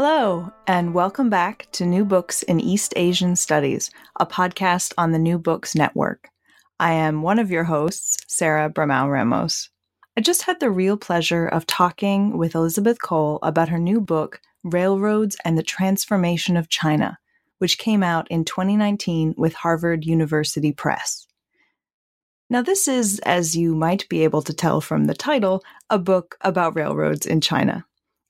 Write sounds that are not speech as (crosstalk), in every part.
Hello, and welcome back to New Books in East Asian Studies, a podcast on the New Books Network. I am one of your hosts, Sarah Bramao-Ramos. I just had the real pleasure of talking with Elisabeth Köll about her new book, Railroads and the Transformation of China, which came out in 2019 with Harvard University Press. Now, this is, as you might be able to tell from the title, a book about railroads in China.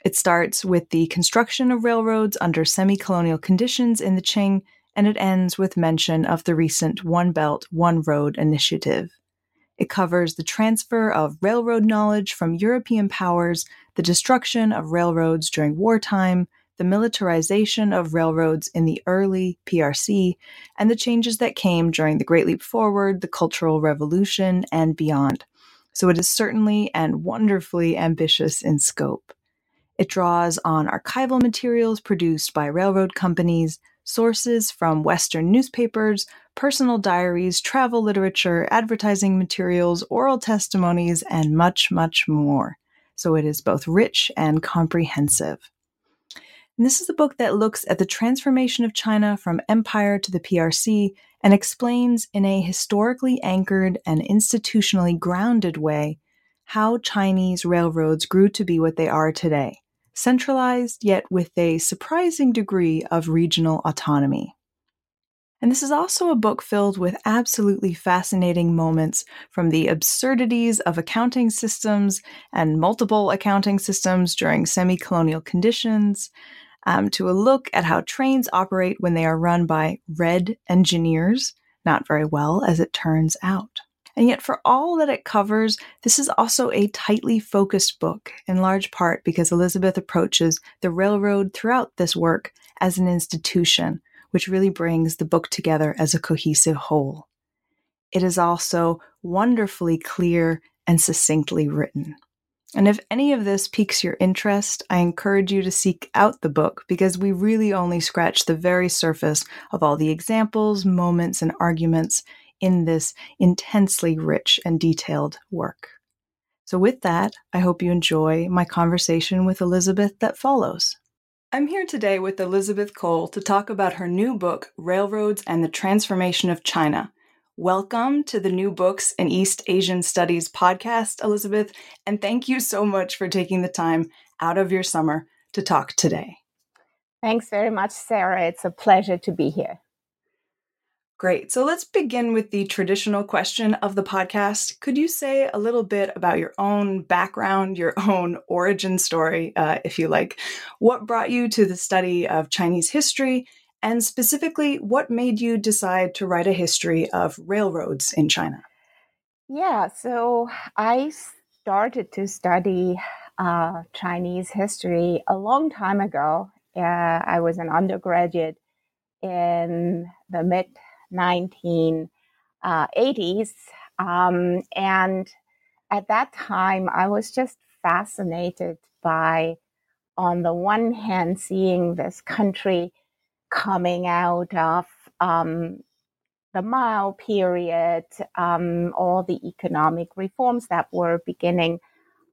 It starts with the construction of railroads under semi colonial conditions in the Qing, and it ends with mention of the recent One Belt, One Road initiative. It covers the transfer of railroad knowledge from European powers, the destruction of railroads during wartime, the militarization of railroads in the early PRC, and the changes that came during the Great Leap Forward, the Cultural Revolution, and beyond. So it is certainly and wonderfully ambitious in scope. It draws on archival materials produced by railroad companies, sources from Western newspapers, personal diaries, travel literature, advertising materials, oral testimonies, and much, much more. So it is both rich and comprehensive. And this is a book that looks at the transformation of China from empire to the PRC and explains in a historically anchored and institutionally grounded way how Chinese railroads grew to be what they are today centralized yet with a surprising degree of regional autonomy. And this is also a book filled with absolutely fascinating moments from the absurdities of accounting systems and multiple accounting systems during semi colonial conditions, um, to a look at how trains operate when they are run by red engineers, not very well, as it turns out. And yet, for all that it covers, this is also a tightly focused book, in large part because Elisabeth approaches the railroad throughout this work as an institution, which really brings the book together as a cohesive whole. It is also wonderfully clear and succinctly written. And if any of this piques your interest, I encourage you to seek out the book because we really only scratch the very surface of all the examples, moments, and arguments in this intensely rich and detailed work. So, with that, I hope you enjoy my conversation with Elisabeth that follows. I'm here today with Elisabeth Köll to talk about her new book, Railroads and the Transformation of China. Welcome to the New Books in East Asian Studies podcast, Elisabeth, and thank you so much for taking the time out of your summer to talk today. Thanks very much, Sarah. It's a pleasure to be here. Great. So let's begin with the traditional question of the podcast. Could you say a little bit about your own background, your (laughs) own origin story, uh, if you like? What brought you to the study of Chinese history? And specifically, what made you decide to write a history of railroads in China? Yeah, so I started to study uh, Chinese history a long time ago. Uh, I was an undergraduate in the mid 1980s. Uh, um, and at that time, I was just fascinated by, on the one hand, seeing this country coming out of um, the Mao period, um, all the economic reforms that were beginning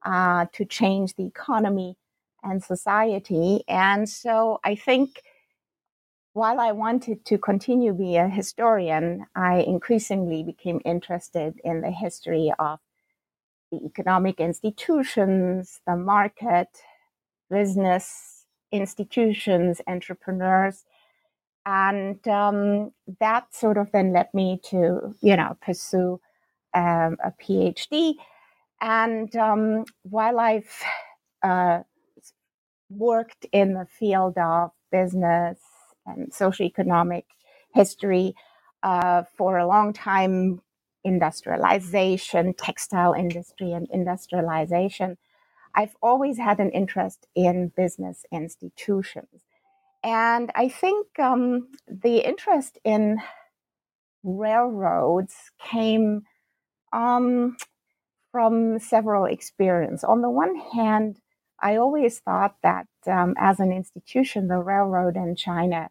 uh, to change the economy and society. And so I think while I wanted to continue be a historian, I increasingly became interested in the history of the economic institutions, the market, business institutions, entrepreneurs. And um, that sort of then led me to, you know, pursue um, a PhD. And um, while I've uh, worked in the field of business, and socioeconomic history uh, for a long time industrialization, textile industry, and industrialization. I've always had an interest in business institutions. And I think um, the interest in railroads came um, from several experiences. On the one hand, I always thought that um, as an institution, the railroad in China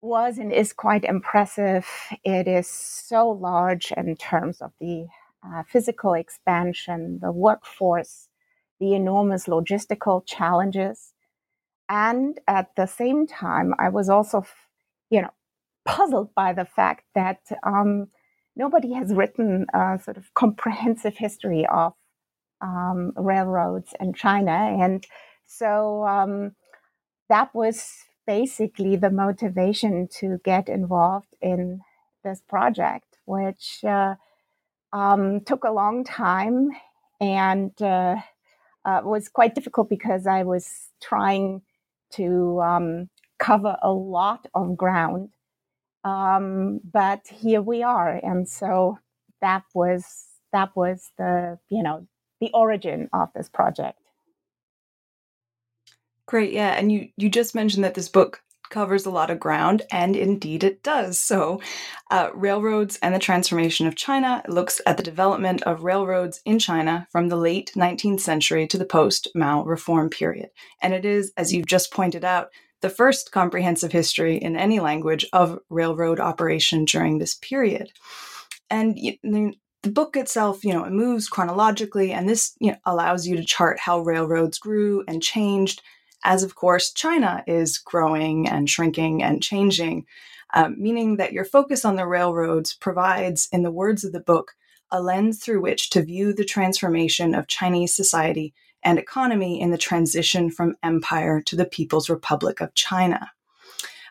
was and is quite impressive. It is so large in terms of the uh, physical expansion, the workforce, the enormous logistical challenges. And at the same time, I was also, you know, puzzled by the fact that um, nobody has written a sort of comprehensive history of um, railroads in China. And so um, that was basically the motivation to get involved in this project, which uh, um, took a long time and uh, uh, was quite difficult because I was trying to um, cover a lot of ground. Um, but here we are, and so that was that was the you know the origin of this project. Great, yeah, and you you just mentioned that this book covers a lot of ground, and indeed it does. So, uh, railroads and the transformation of China looks at the development of railroads in China from the late 19th century to the post Mao reform period. And it is, as you've just pointed out, the first comprehensive history in any language of railroad operation during this period. And the book itself, you know, it moves chronologically, and this you know, allows you to chart how railroads grew and changed as of course China is growing and shrinking and changing, um, meaning that your focus on the railroads provides, in the words of the book, a lens through which to view the transformation of Chinese society and economy in the transition from empire to the People's Republic of China.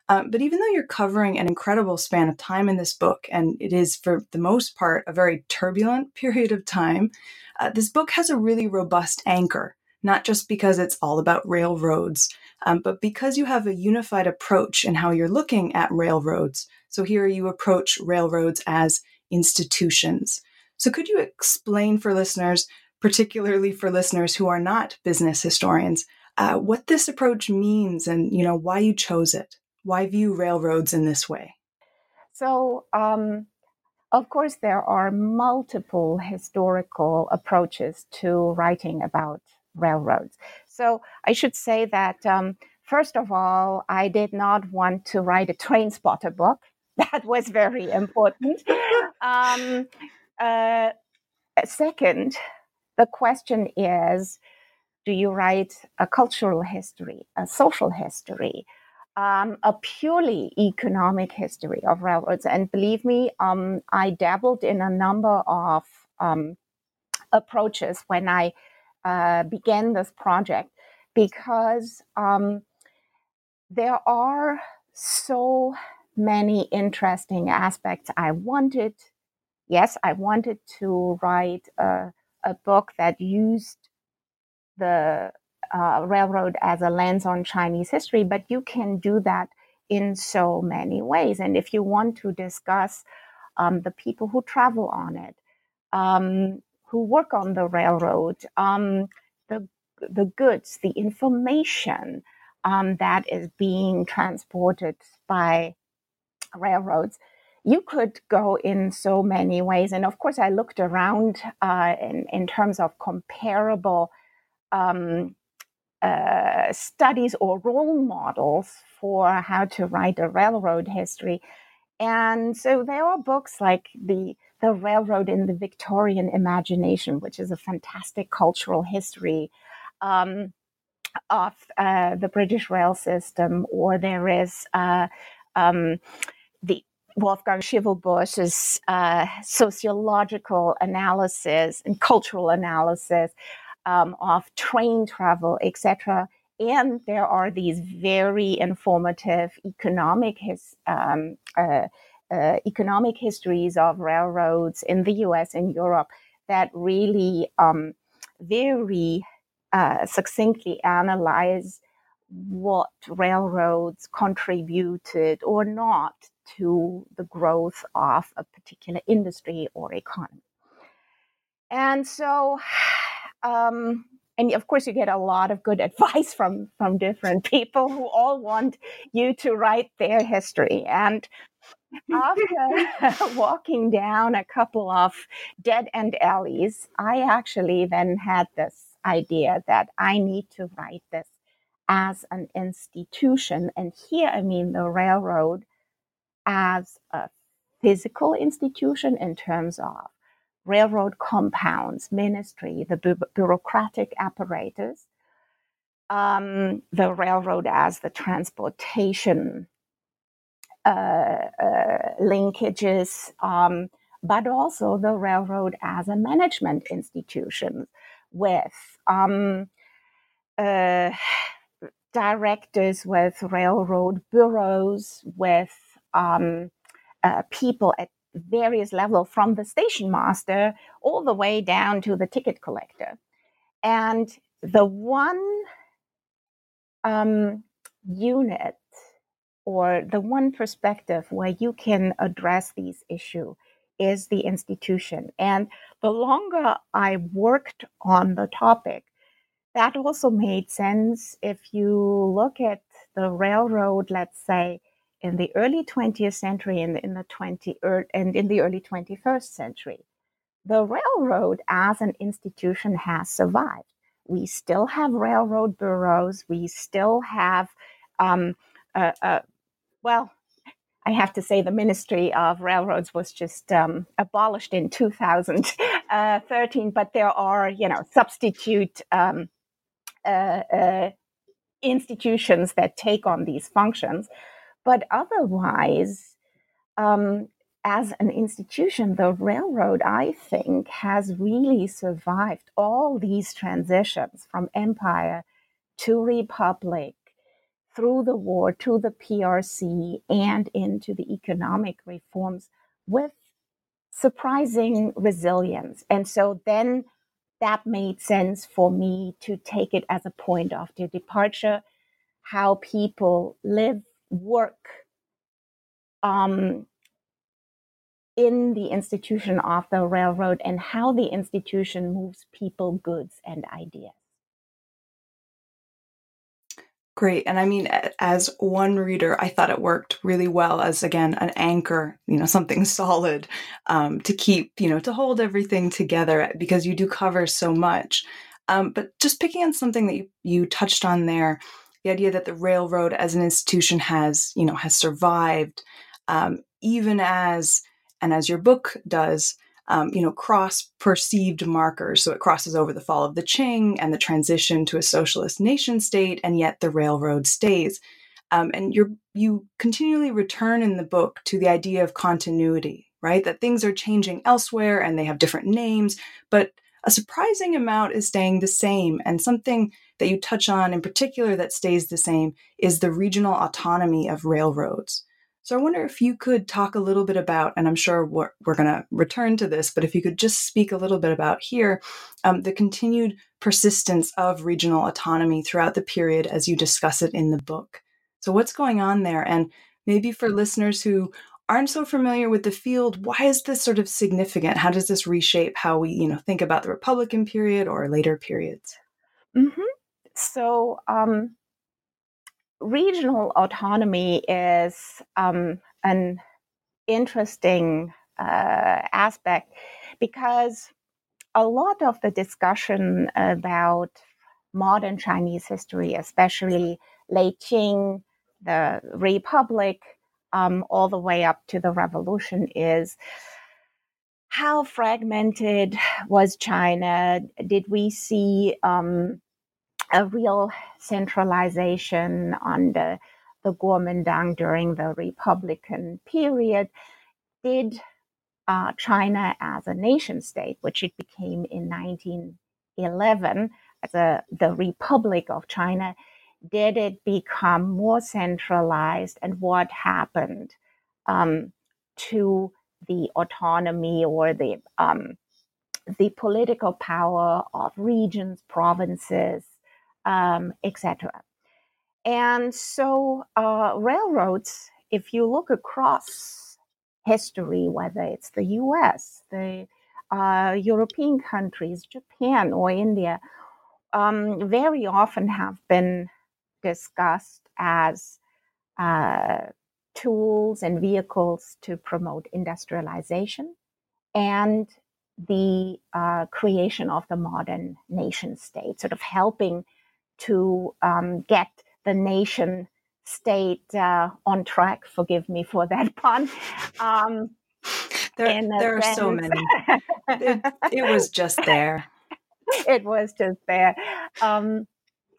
Um, but even though you're covering an incredible span of time in this book, and it is for the most part a very turbulent (laughs) period of time, uh, this book has a really robust anchor not just because it's all about railroads, um, but because you have a unified approach in how you're looking at railroads. So here you approach railroads as institutions. So could you explain for listeners, particularly for listeners who are not business historians, uh, what this approach means and you know why you chose it? Why view railroads in this way? So um, of course, there are multiple historical approaches to writing about railroads. So I should say that, um, first of all, I did not want to write a train spotter book. (laughs) That was very important. um, uh, second, the question is do you write a cultural history, a social history, um, a purely economic history of railroads? And believe me, um, I dabbled in a number of um, approaches when I uh, began this project because um, there are so many interesting aspects. I wanted, yes, I wanted to write a, a book that used the uh, railroad as a lens on Chinese history, but you can do that in so many ways. And if you want to discuss um, the people who travel on it, um, who work on the railroad, um, the the goods, the information um, that is being transported by railroads. You could go in so many ways, and of course, I looked around uh, in in terms of comparable um, uh, studies or role models for how to write a railroad history. And so there are books like the the railroad in the Victorian imagination, which is a fantastic cultural history um, of uh, the British rail system, or there is uh, um, the Wolfgang Schivelbusch's uh, sociological analysis and cultural analysis um, of train travel, etc. And there are these very informative economic his, um, uh, economic histories of railroads in the US and Europe that really um, very uh, succinctly analyze what railroads contributed or not to the growth of a particular industry or economy. And so, (sighs) um, and of course, you get a lot of good (laughs) advice from from different people who all want you to write their history. And after (laughs) (laughs) walking down a couple of dead end alleys, I actually then had this idea that I need to write this as an institution. And here I mean the railroad as a physical institution in terms of railroad compounds, ministry, the bu- bureaucratic apparatus, um, the railroad as the transportation linkages, um, but also the railroad as a management institution with um, uh, directors, with railroad bureaus, with um, uh, people at various levels from the station master all the way down to the ticket collector. And the one um, unit or the one perspective where you can address these issues is the institution. And the longer I worked on the topic, that also made sense if you look at the railroad, let's say, in the early 20th century and in the 20 er, and in the early 21st century. The railroad as an institution has survived. We still have railroad bureaus. We still have, um, uh, uh, well, I have to say the Ministry of Railroads was just um, abolished in 2013, (laughs) but there are, you know, substitute um, uh, uh, institutions that take on these functions. But otherwise, um, as an institution, the railroad, I think, has really survived all these transitions from empire to republic, through the war to the PRC, and into the economic reforms with surprising resilience. And so then that made sense for me to take it as a point of the departure, how people live work um, in the institution of the railroad and how the institution moves people, goods, and ideas. Great. And I mean, as one reader, I thought it worked really well as, again, an anchor, you know, (laughs) something solid um, to keep, you know, to hold everything together because you do cover so much. Um, but just picking on something that you, you touched on there, the idea that the railroad as an institution has, you know, has survived, um, even as, and as your book does, um, you know, cross perceived markers. So it crosses over the fall of the Qing and the transition to a socialist nation state, and yet the railroad stays. Um, and you you continually return in the book to the idea of continuity, right? That things are changing elsewhere and they have different names, but a surprising amount is staying the same. And something that you touch on in particular that stays the same is the regional autonomy of railroads. So I wonder if you could talk a little bit about, and I'm sure we're, we're going to return to this, but if you could just speak a little bit about here um, the continued persistence of regional autonomy throughout the period as you discuss it in the book. So, what's going on there? And maybe for listeners who aren't so familiar with the field, why is this sort of significant? How does this reshape how we, you know, think about the Republican period or later periods? Mm-hmm. So, um, regional autonomy is um, an interesting uh, aspect because a lot of the discussion about modern Chinese history, especially late Qing, the Republic, um, all the way up to the revolution, is how fragmented was China? Did we see um, a real centralization under the Kuomintang during the Republican period did uh, China as a nation state, which it became in 1911 as a, the Republic of China, did it become more centralized and what happened um, to the autonomy or the um, the political power of regions, provinces, um, etc. And so, uh, railroads, if you look across history, whether it's the US, the uh, European countries, Japan, or India, um, very often have been discussed as uh, tools and vehicles to promote industrialization and the uh, creation of the modern nation state, sort of helping to um, get the nation state uh, on track. Forgive me for that (laughs) pun. Um, there, there are so many. (laughs) it, it, was just there. it was just there. Um,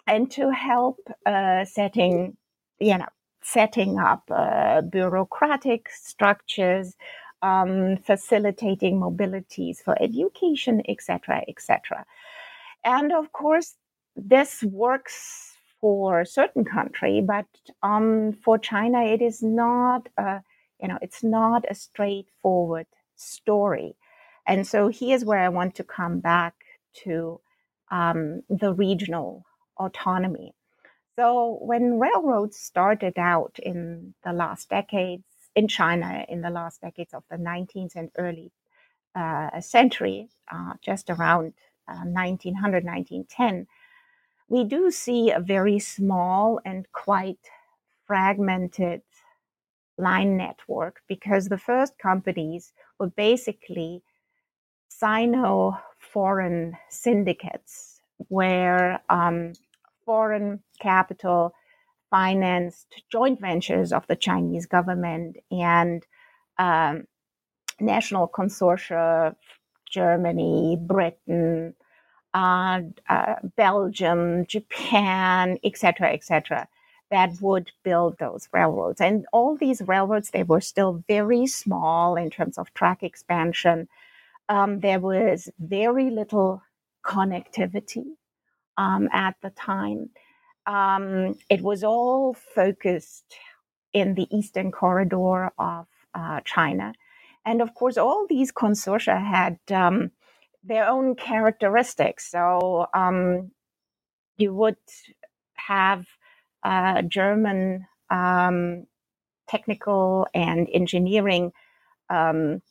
and to help uh, setting, you know, setting up uh, bureaucratic structures, um, facilitating mobilities for education, etc., etc. And of course, this works for a certain country, but um, for China, it is not, a, you know, it's not a straightforward story. And so here's where I want to come back to um, the regional autonomy. So when railroads started out in the last decades in China, in the last decades of the 19th and early uh, century, uh, just around uh, 1900, 1910, we do see a very small and quite fragmented line network because the first companies were basically Sino foreign syndicates where um, foreign capital financed joint ventures of the Chinese government and um, national consortia, of Germany, Britain, uh, uh, Belgium, Japan, etc., etc., that would build those railroads. And all these railroads, they were still very small in terms of track expansion. Um, there was very little connectivity um, at the time. Um, it was all focused in the eastern corridor of uh, China. And of course, all these consortia had um, their own characteristics. So um, you would have uh, German um, technical and engineering um,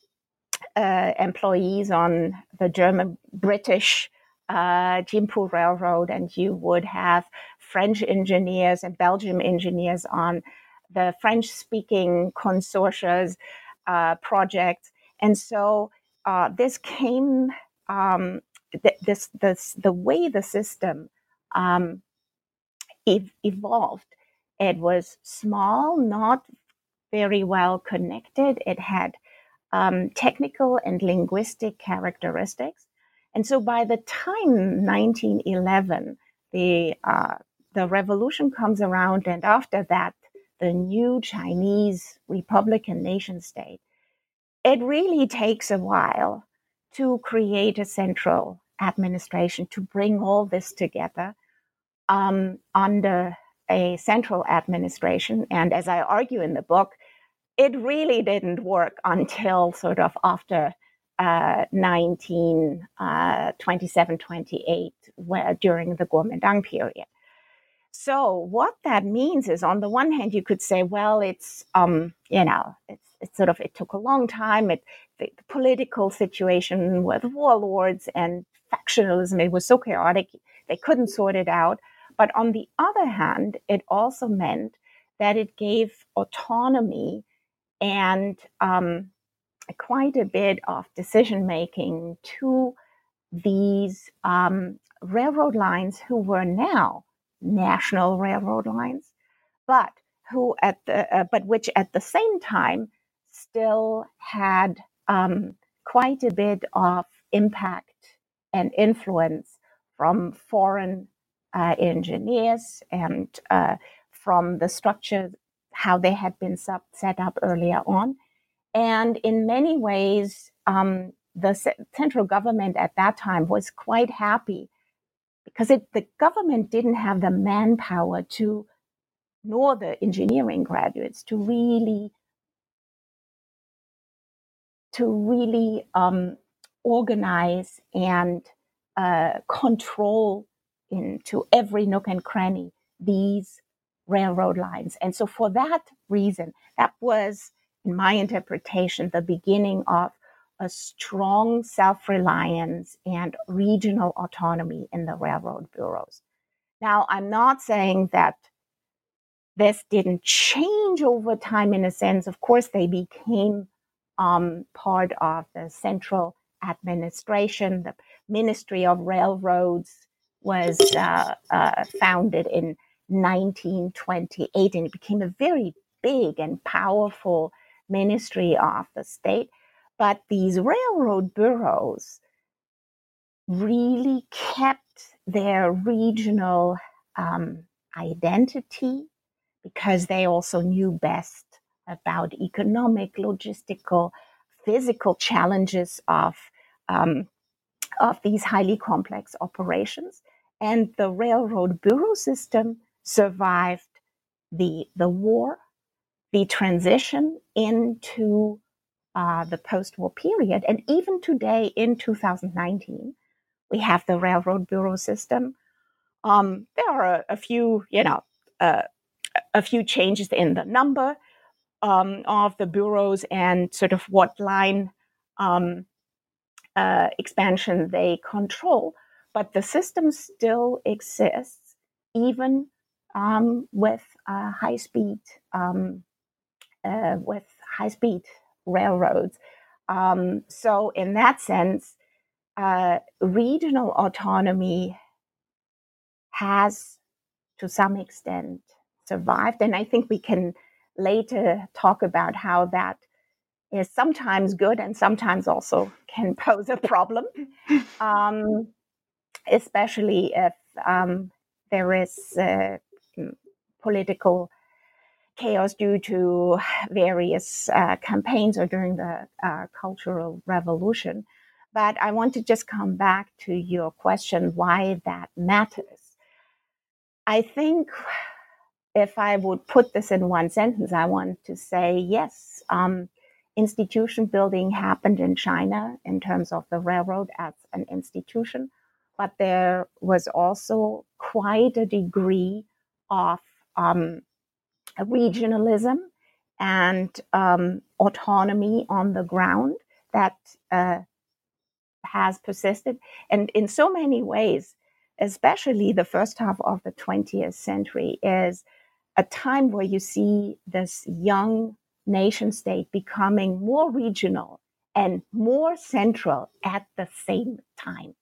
uh, employees on the German British uh, Jinpu Railroad, and you would have French engineers and Belgian engineers on the French speaking consortia's uh, projects. And so uh, this came, um, th- this, this, the way the system um, ev- evolved, it was small, not very well connected. It had um, technical and linguistic characteristics. And so by the time 1911, the, uh, the revolution comes around, and after that, the new Chinese Republican nation state, it really takes a while to create a central administration to bring all this together um, under a central administration. And as I argue in the book, it really didn't work until sort of after uh, 1927, uh, 28, where, during the Kuomintang period. So what that means is, on the one hand, you could say, well, it's um, you know, it's, it's sort of it took a long time. It the, political situation with warlords and factionalism it was so chaotic they couldn't sort it out. But on the other hand, it also meant that it gave autonomy and um, quite a bit of decision making to these um, railroad lines who were now national railroad lines, but who at the uh, but which at the same time still had um, quite a bit of impact and influence from foreign uh, engineers and uh, from the structure how they had been sub- set up earlier on. And in many ways, um, the central government at that time was quite happy because it, the government didn't have the manpower to, nor the engineering graduates to really, to really um, organize and uh, control into every nook and cranny these railroad lines. And so, for that reason, that was, in my interpretation, the beginning of a strong self reliance and regional autonomy in the railroad bureaus. Now, I'm not saying that this didn't change over time in a sense. Of course, they became um, part of the central administration. The Ministry of Railroads was uh, uh, founded in 1928, and it became a very big and powerful ministry of the state. But these railroad bureaus really kept their regional um, identity because they also knew best about economic, logistical, physical challenges of um, of these highly complex operations. And the railroad bureau system survived the the war, the transition into uh, the post-war period, and even today in 2019, we have the railroad bureau system. Um, there are a, a, few, you know, uh, a few changes in the number um, of the bureaus and sort of what line um, uh, expansion they control, but the system still exists even um, with uh, high speed um, uh, with high speed railroads. Um, so, in that sense, uh, regional autonomy has, to some extent, survived. And I think we can later talk about how that is sometimes good and sometimes also can (laughs) pose a problem, um, especially if um, there is uh, political chaos due to various uh, campaigns or during the uh, Cultural Revolution. But I want to just come back to your question why that matters. I think if I would put this in one sentence, I want to say yes, um, institution building happened in China in terms of the railroad as an institution, but there was also quite a degree of um, regionalism and um, autonomy on the ground that uh, has persisted. And in so many ways, especially the first half of the 20th century, is a time where you see this young nation state becoming more regional and more central at the same time.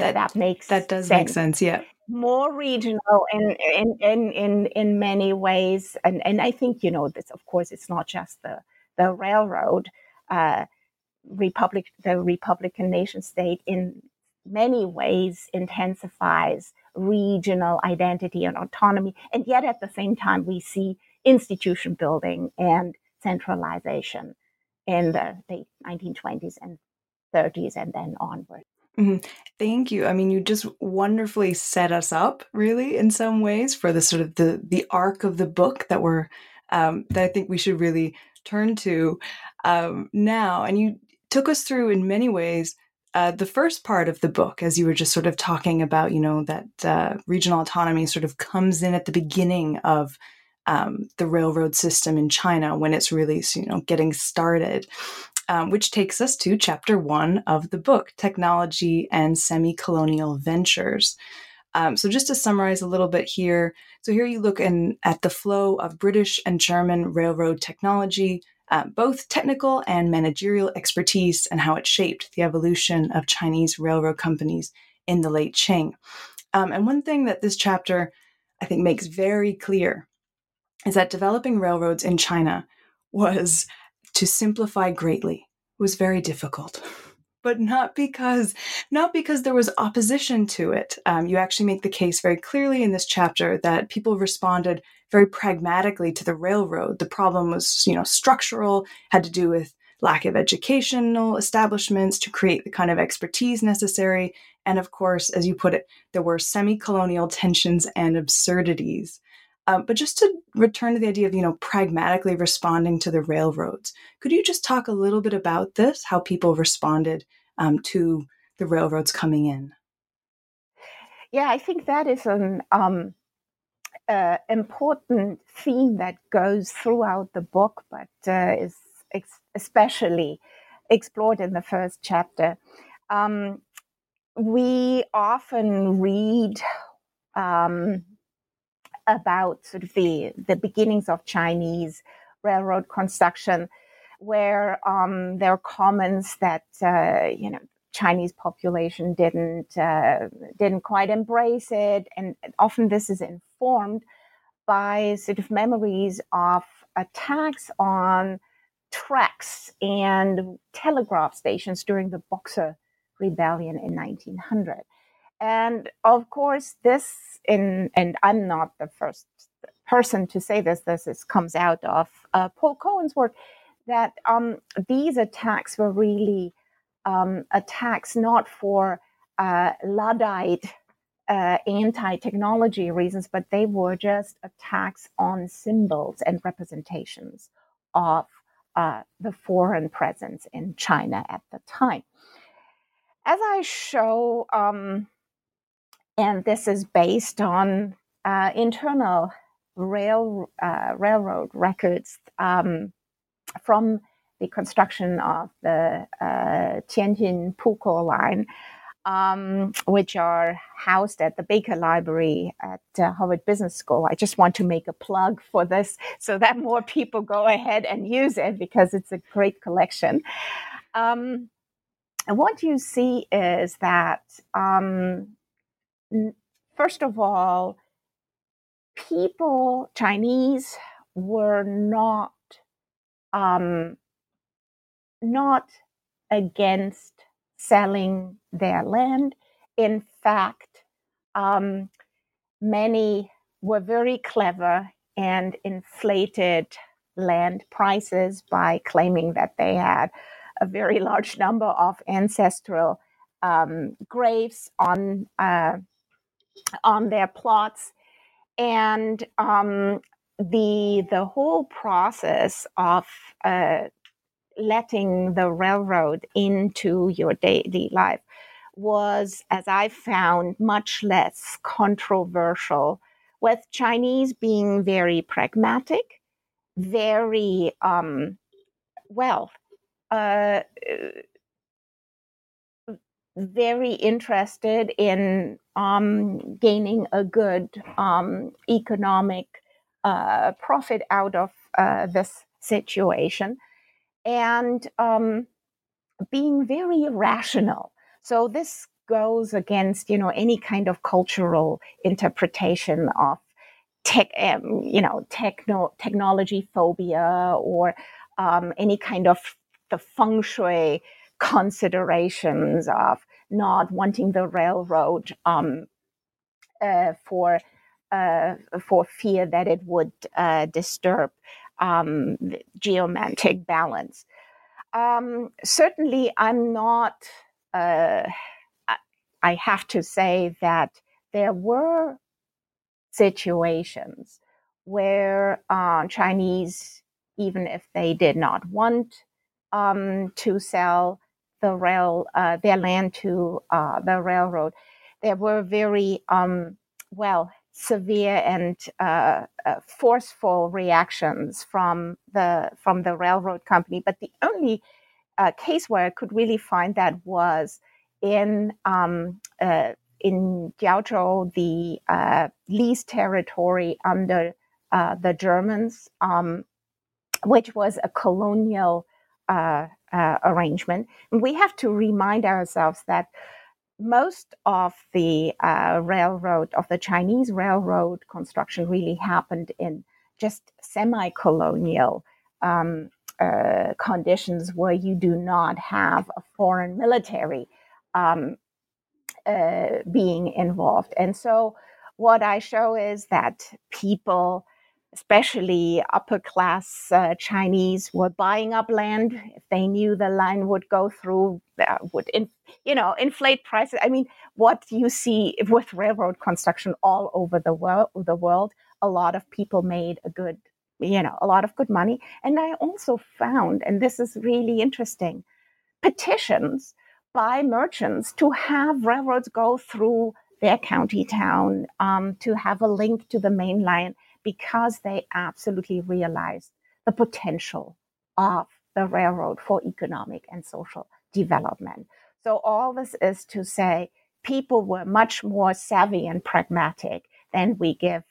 That, that makes that does sense. make sense. Yeah, more regional in in in in in many ways, and and I think you know this. Of course, it's not just the the railroad. Uh, republic the republican nation state in many ways intensifies regional identity and autonomy and yet at the same time we see institution building and centralization in the, the 1920s and 30s and then onward Mm-hmm. Thank you. I mean, you just wonderfully set us up, really, in some ways, for the sort of the the arc of the book that we're um, that I think we should really turn to um, now. And you took us through, in many ways, uh, the first part of the book, as you were just sort of talking about, you know, that uh, regional autonomy sort of comes in at the beginning of um, the railroad system in China when it's really, you know, getting started um, which takes us to chapter one of the book Technology and Semi Colonial Ventures. Um, so, just to summarize a little bit here, so here you look in, at the flow of British and German railroad technology, uh, both technical and managerial expertise, and how it shaped the evolution of Chinese railroad companies in the late Qing. Um, and one thing that this chapter, I think, makes very clear is that developing railroads in China was to simplify greatly was very difficult. But not because not because there was opposition to it. Um, you actually make the case very clearly in this chapter that people responded very pragmatically to the railroad. The problem was you know structural had to do with lack of educational establishments to create the kind of expertise necessary. And of course as you put it there were semi-colonial tensions and absurdities um, but just to return to the idea of you know pragmatically responding to the railroads, could you just talk a little bit about this? How people responded um, to the railroads coming in? Yeah, I think that is an um, uh, important theme that goes throughout the book, but uh, is ex- especially explored in the first chapter. Um, we often read um, about sort of the, the beginnings of Chinese railroad construction, where um, there are comments that uh, you know Chinese population didn't uh, didn't quite embrace it, and often this is informed by sort of memories of attacks on tracks and telegraph stations during the Boxer rebellion in 1900. And of course, this in and I'm not the first person to say this. This is, comes out of uh, Paul Cohen's work that um, these attacks were really um, attacks not for uh, Luddite uh, anti technology reasons, but they were just attacks on symbols and representations of uh, the foreign presence in China at the time. As I show, um, and this is based on uh, internal rail uh, railroad records um, from the construction of the uh, Tianjin Pukou line um, which are housed at the Baker Library at uh, Harvard Business School. I just want to make a plug for this so that more people go ahead and use it because it's a great collection. Um, and what you see is that, um, first of all, people, Chinese, were not um, not against selling their land. In fact, um, many were very clever and inflated land prices by claiming that they had a very (laughs) large number of ancestral um, graves on uh, on their plots, and um, the the whole process of uh, letting the railroad into your daily life was, as I found, much less controversial, with Chinese being very pragmatic, very, um, well, uh, very interested in um, gaining a good um, economic uh, profit out of uh, this situation and um, being very rational. So this goes against you know any kind of cultural interpretation of tech, um, you know, techno technology phobia or um, any kind of the feng shui considerations of not wanting the railroad um, uh, for uh, for fear that it would uh, disturb um, geomantic balance. Um, certainly, I'm not, uh, I have to say that there were situations where uh, Chinese, even if they did not want um, to sell the rail, uh, their land to uh, the railroad, there were very um, well severe and uh, uh, forceful reactions from the from the railroad company. But the only uh, case where I could really find that was in um, uh, in Jiaozhou, the uh, leased territory under uh, the Germans, um, which was a colonial arrangement. And we have to remind ourselves that most of the uh, railroad, of the Chinese railroad construction really happened in just semi colonial um, uh, conditions where you do not have a foreign military um, uh, being involved. And so, what I show is that people especially upper class uh, Chinese were buying up land if they knew the line would go through, would in, you know inflate prices. I mean, what you see with railroad construction all over the world, the world, a lot of people made a good, you know, a lot of good money. And I also found, and this is really interesting, petitions by merchants to have railroads go through their county town um, to have a link to the main line because they absolutely realized the potential of the railroad for economic and social development. So, all this is to say people were much more savvy and pragmatic than we give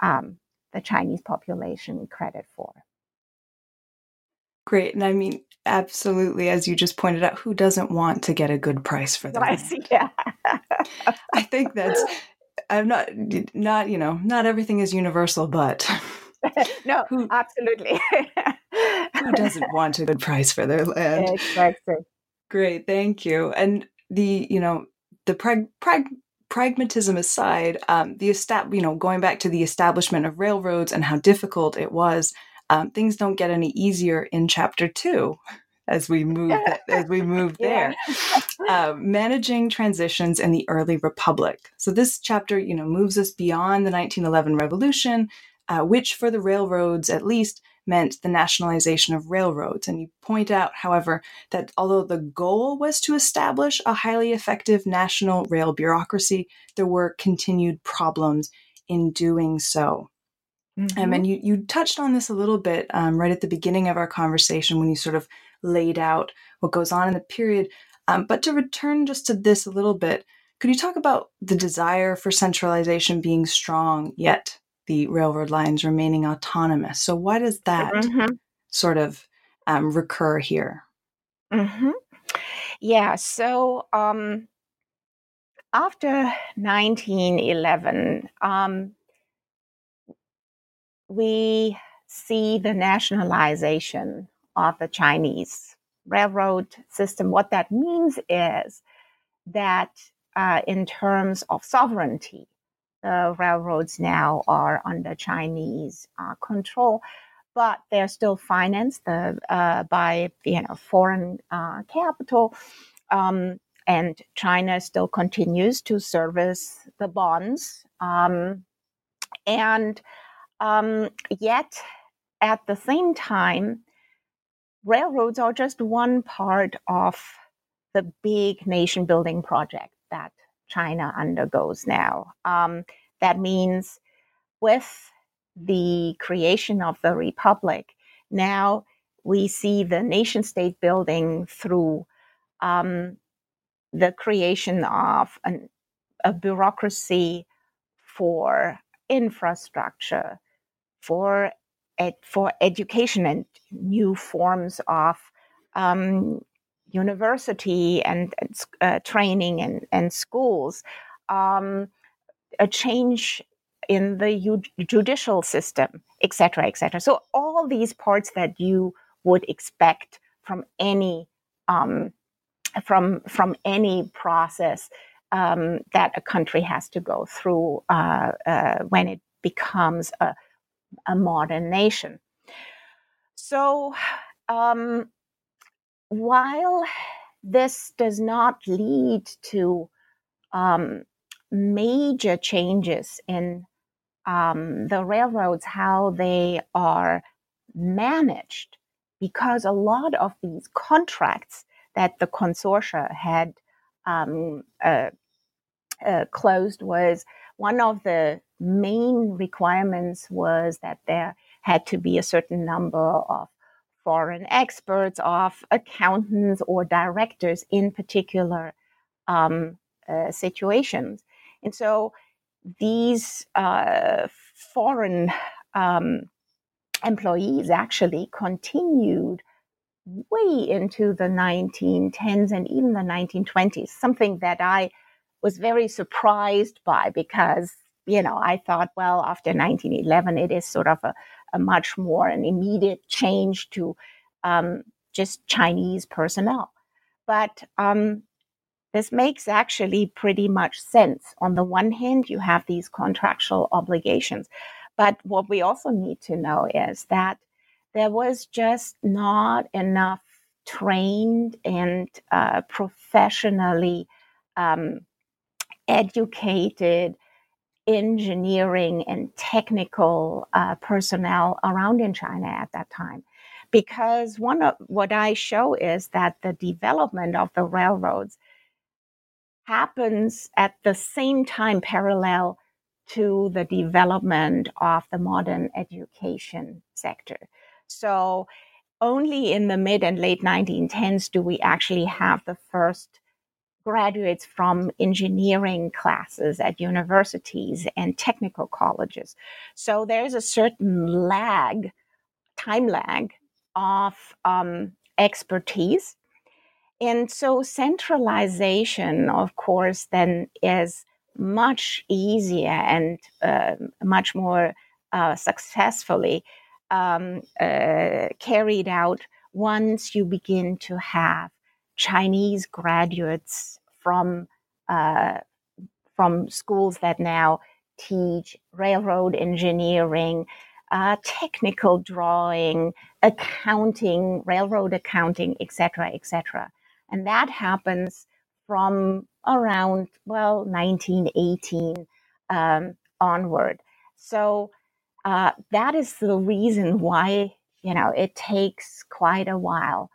um, the Chinese population credit for. Great. And I mean, absolutely, as you just pointed out, who doesn't want to get a good price for their (laughs) price? Yeah. (laughs) I think that's I'm not not you know not everything is universal, but (laughs) no, who, absolutely. who doesn't (laughs) want a good price for their land? Exactly. Great, thank you. And the you know the prag- prag- pragmatism aside, um, the estab- you know going back to the establishment of railroads and how difficult it was, um, things don't get any easier in chapter two as we move as we move (laughs) there. Uh, managing transitions in the early republic. So this chapter, you know, moves us beyond the 1911 revolution, uh, which for the railroads at least meant the nationalization of railroads. And you point out, however, that although the goal was to establish a highly effective national rail bureaucracy, there were continued problems in doing so. Mm-hmm. Um, and you, you touched on this a little bit um, right at the beginning of our conversation when you sort of laid out what goes on in the period. Um, but to return just to this a little bit, could you talk about the desire for centralization being strong, yet the railroad lines remaining autonomous? So, why does that mm-hmm. sort of um, recur here? Mm-hmm. Yeah, so um, after 1911, um, we see the nationalization of the Chinese railroad system. What that means is that uh, in terms of sovereignty, the railroads now are under Chinese uh, control, but they're still financed uh, uh by you know foreign uh, capital, um, and China still continues to service the bonds, um, and um, yet at the same time, railroads are just one part of the big nation building project that China undergoes now. Um, that means with the creation of the republic, now we see the nation state building through um, the creation of an, a bureaucracy for infrastructure, for ed, for education and new forms of um, university and, and uh, training and, and schools, um, a change in the u- judicial system, etc., etc. So all these parts that you would expect from any um, from from any process um, that a country has to go through uh, uh, when it becomes a a modern nation. So, um, while this does not lead to um, major changes in um, the railroads, how they are managed, because a lot of these contracts that the consortia had um, uh, uh, closed was one of the main requirements was that there had to be a certain number of foreign experts, of accountants or directors in particular um, uh, situations. And so these uh, foreign um, employees actually continued way into the 1910s and even the 1920s, something that I was very surprised by because you know, I thought, well, after 1911, it is sort of a, a much more an immediate change to um, just Chinese personnel. But um, this makes actually pretty much sense. On the one hand, you have these contractual obligations. But what we also need to know is that there was just not enough trained and uh, professionally um, educated engineering and technical uh, personnel around in China at that time. Because one of what I show is that the development of the railroads happens at the same time parallel to the development of the modern education sector. So only in the mid and late 1910s do we actually have the first graduates from engineering classes at universities and technical colleges. So there's a certain lag, time lag of um, expertise. And so centralization, of course, then is much easier and uh, much more uh, successfully um, uh, carried out once you begin to have Chinese graduates from uh, from schools that now teach railroad engineering, uh, technical drawing, accounting, railroad accounting, etc., etc. And that happens from around well 1918 um, onward. So uh, that is the reason why you know it takes quite a while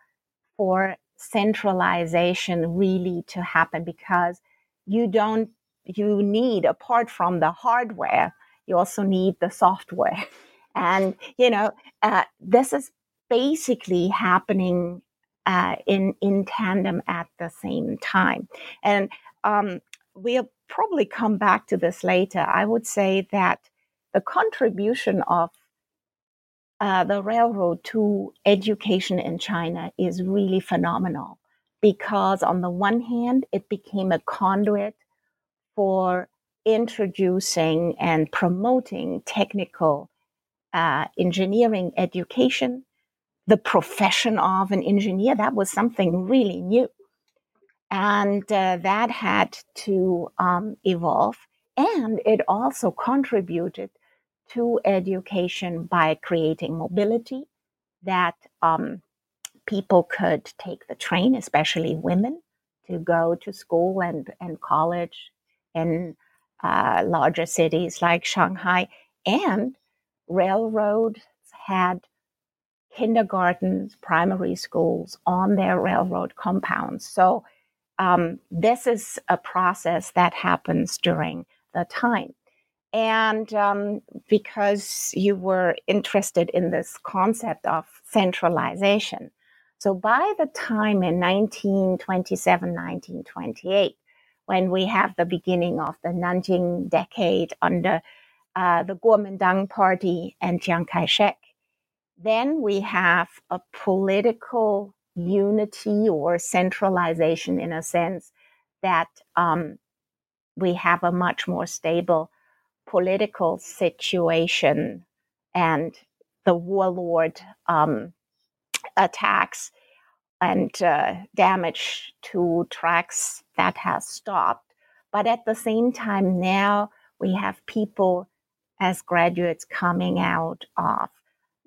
for centralization really to happen because you don't you need apart from the hardware you also need the software. (laughs) And you know uh, this is basically happening uh, in in tandem at the same time. And um, we'll probably come back to this later. I would say that the contribution of uh, the railroad to education in China is really phenomenal because, on the one hand, it became a conduit for introducing and promoting technical uh, engineering education, the profession of an engineer. That was something really new. And uh, that had to um, evolve. And it also contributed to education by creating mobility that um, people could take the train, especially women, to go to school and, and college in uh, larger cities like Shanghai. And railroads had kindergartens, primary schools on their railroad compounds. So um, this is a process that happens during the time. And um, because you were interested in this concept of centralization. So by the time in 1927, 1928, when we have the beginning of the Nanjing decade under uh, the Kuomintang Party and Chiang Kai shek, then we have a political unity or centralization in a sense that um, we have a much more stable political situation and the warlord um, attacks and uh, damage to tracks that has stopped. But at the same time, now we have people as graduates coming out of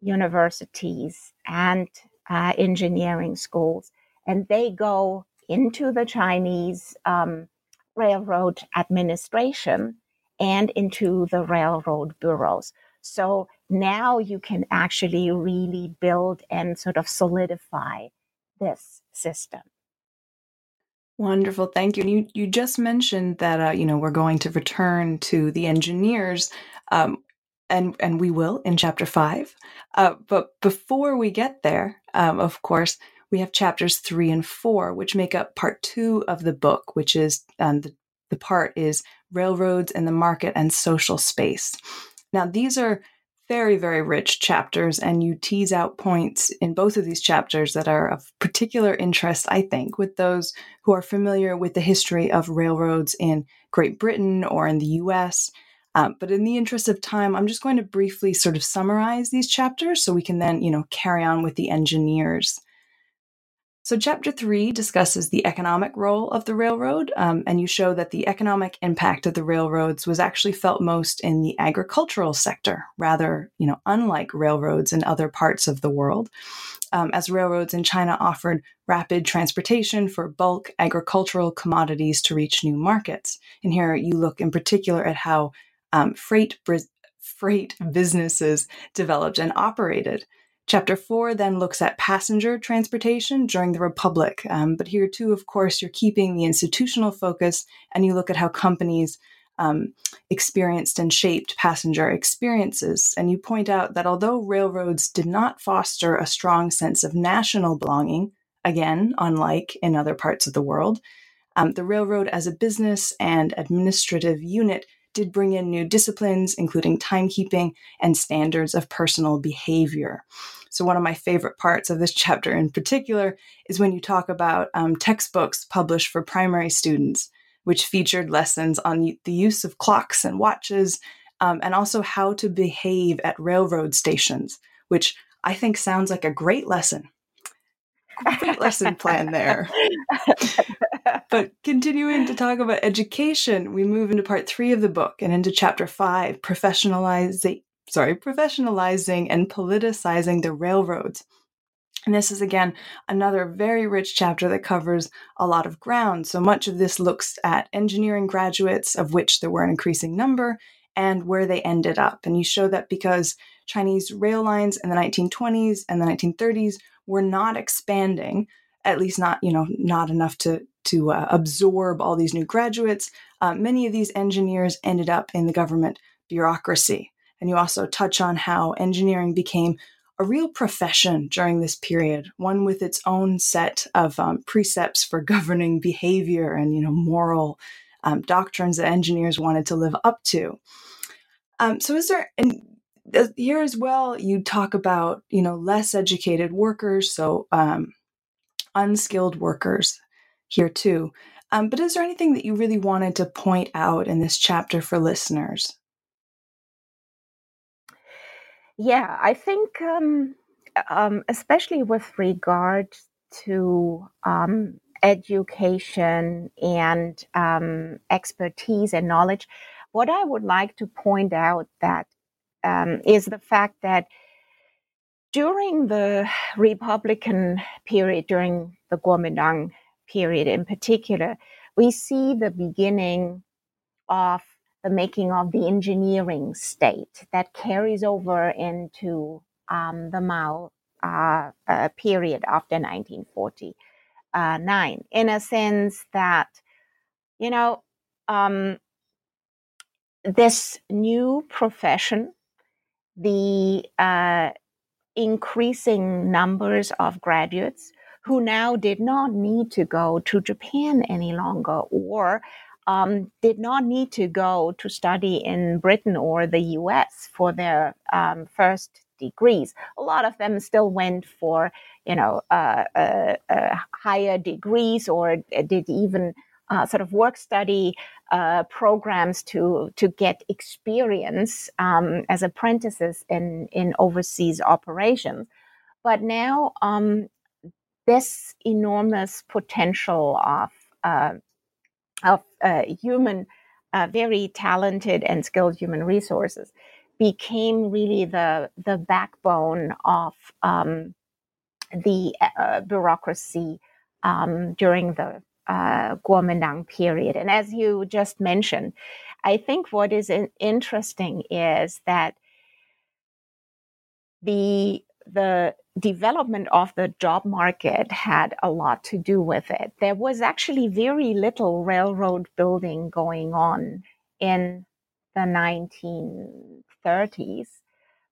universities and uh, engineering schools, and they go into the Chinese um, railroad administration and into the railroad bureaus. So now you can actually really build and sort of solidify this system. Wonderful, thank you. And you you just mentioned that uh, you know we're going to return to the engineers, um, and and we will in chapter five. Uh, but before we get there, um, of course, we have chapters three and four, which make up part two of the book, which is um, the the part is railroads and the market and social space. Now, these are very, very rich chapters, and you tease out points in both of these chapters that are of particular interest, I think, with those who are familiar with the history of railroads in Great Britain or in the US. Um, but in the interest of time, I'm just going to briefly sort of summarize these chapters so we can then, you know, carry on with the engineers. So, chapter three discusses the economic role of the railroad, um, and you show that the economic impact of the railroads was actually felt most in the agricultural sector, rather, you know, unlike railroads in other parts of the world, um, as railroads in China offered rapid transportation for bulk agricultural commodities to reach new markets. And here you look in particular at how um, freight freight businesses developed and operated. Chapter four then looks at passenger transportation during the Republic. Um, but here, too, of course, you're keeping the institutional focus and you look at how companies um, experienced and shaped passenger experiences. And you point out that although railroads did not foster a strong sense of national belonging, again, unlike in other parts of the world, um, the railroad as a business and administrative unit did bring in new disciplines, including timekeeping and standards of personal behavior. So, one of my favorite parts of this (laughs) chapter in particular is when you talk about um, textbooks published for primary students, which featured lessons on the use of clocks and watches, um, and also how to behave at railroad stations, which I think sounds like a great lesson. Great lesson plan there. (laughs) (laughs) but continuing to talk about education, we move into part three of the book and into chapter five, professionalizing sorry, professionalizing and politicizing the railroads. And this is again another very rich chapter that covers a lot of ground. So much of this looks at engineering graduates, of which there were an increasing number, and where they ended up. And you show that because Chinese rail lines in the 1920s and the 1930s were not expanding, at least not you know not enough to to uh, absorb all these new graduates. Uh, many of these engineers ended up in the government bureaucracy. And you also touch on how engineering became a real profession during this period, one with its own set of um, precepts for (laughs) governing behavior and you know moral um, doctrines that engineers wanted to live up to. Um, so, is there and here as well? You talk about you know less educated workers, so um, unskilled workers here too. Um, but is there anything that you really wanted to point out in this chapter for listeners? Yeah, I think, um, um, especially with regard to um, education and um, expertise and knowledge, what I would like to point out that um, is the fact that during the Republican period, during the Kuomintang period in particular, we see the beginning of the making of the engineering state that carries over into um, the Mao uh, uh, period after 1949, in a sense that, you know, um, this new profession, the uh, increasing numbers of graduates who now did not need to go to Japan any longer or um, did not need to go to study in Britain or the US for their um, first degrees. A lot of them still went for, you know, uh, uh, uh, higher degrees or did even uh, sort of work study uh, programs to to get experience um, as apprentices in in overseas operations. But now um, this enormous potential of uh, of uh, human, uh, very talented and skilled human resources became really the the backbone of um, the uh, bureaucracy um, during the uh, Kuomintang period. And as you just mentioned, I think what is interesting is that the the development of the job market had a lot to do with it. There was actually very little railroad building going on in the 1930s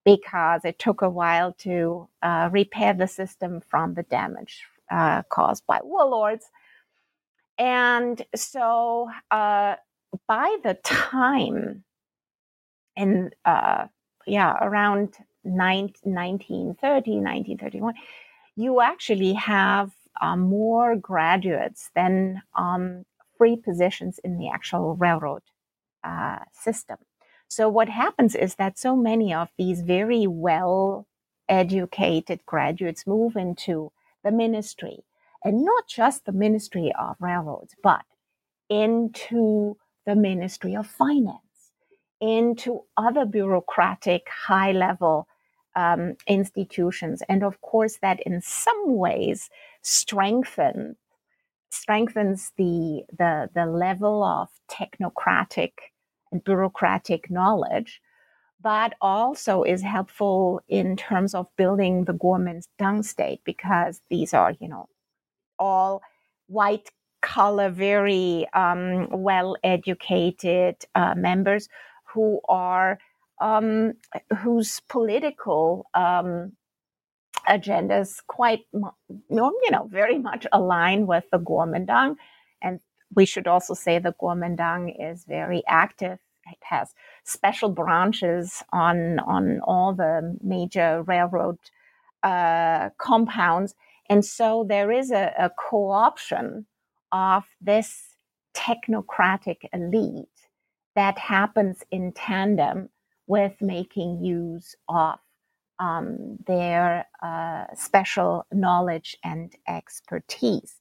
because it took a while to uh, repair the system from the damage uh, caused by warlords. And so uh, by the time in, uh, yeah, around 1930, 1931, you actually have um, more graduates than um, free positions in the actual railroad uh, system. So what happens is that so many of these very well educated graduates move into the ministry and not just the ministry of railroads, but into the ministry of finance, into other bureaucratic high level um, institutions. And of course, that in some ways strengthens strengthens the, the, the level of technocratic and bureaucratic knowledge, but also is helpful in terms of building the Kuomintang state because these are, you know, all white collar, very um, well educated uh, members who are um, whose political um, agendas quite, you know, very much align with the Kuomintang. And we should also say the Kuomintang is very active. It has special branches on on all the major railroad uh, compounds, and so there is a, a co-option of this technocratic elite that happens in tandem with making use of um, their uh, special knowledge and expertise.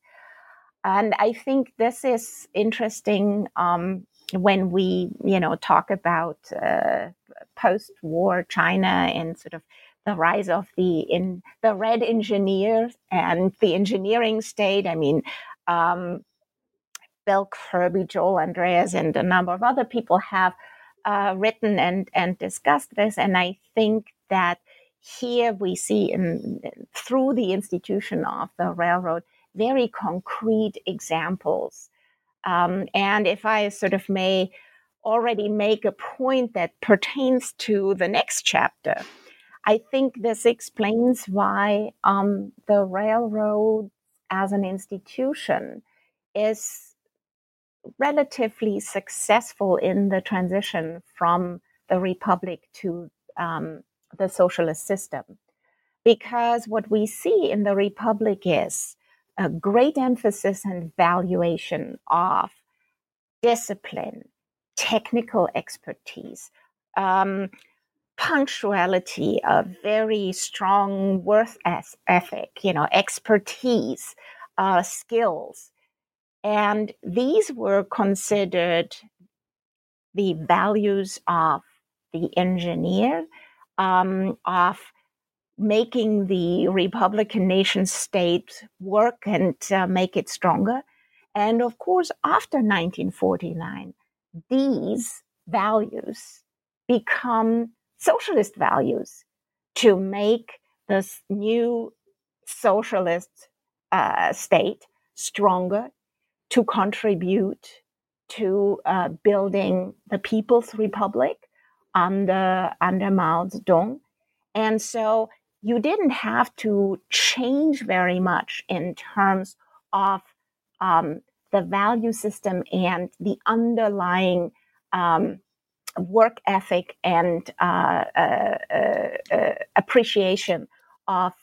And I think this is interesting um, when we, you know, talk about uh, post-war China and sort of the rise of the in the red engineer and the engineering state. I mean, um, Bill Kirby, Joel Andreas, and a number of other people have uh, written and and discussed this, and I think that here we see in through the institution of the railroad very concrete examples. Um, and if I sort of may already make a point that pertains to the next chapter, I think this explains why um, the railroad as an institution is relatively successful in the transition from the republic to um, the socialist system. Because what we see in the republic is a great emphasis and valuation of discipline, technical expertise, um, punctuality, a very strong worth ethic, you know, expertise, uh, skills. And these were considered the values of the engineer, um, of making the Republican nation state work and uh, make it stronger. And of course, after 1949, these values become socialist values to make this new socialist uh, state stronger, to contribute to uh, building the People's Republic under under Mao Zedong. And so you didn't have to change very much in terms of um, the value system and the underlying um, work ethic and uh, uh, uh, uh appreciation of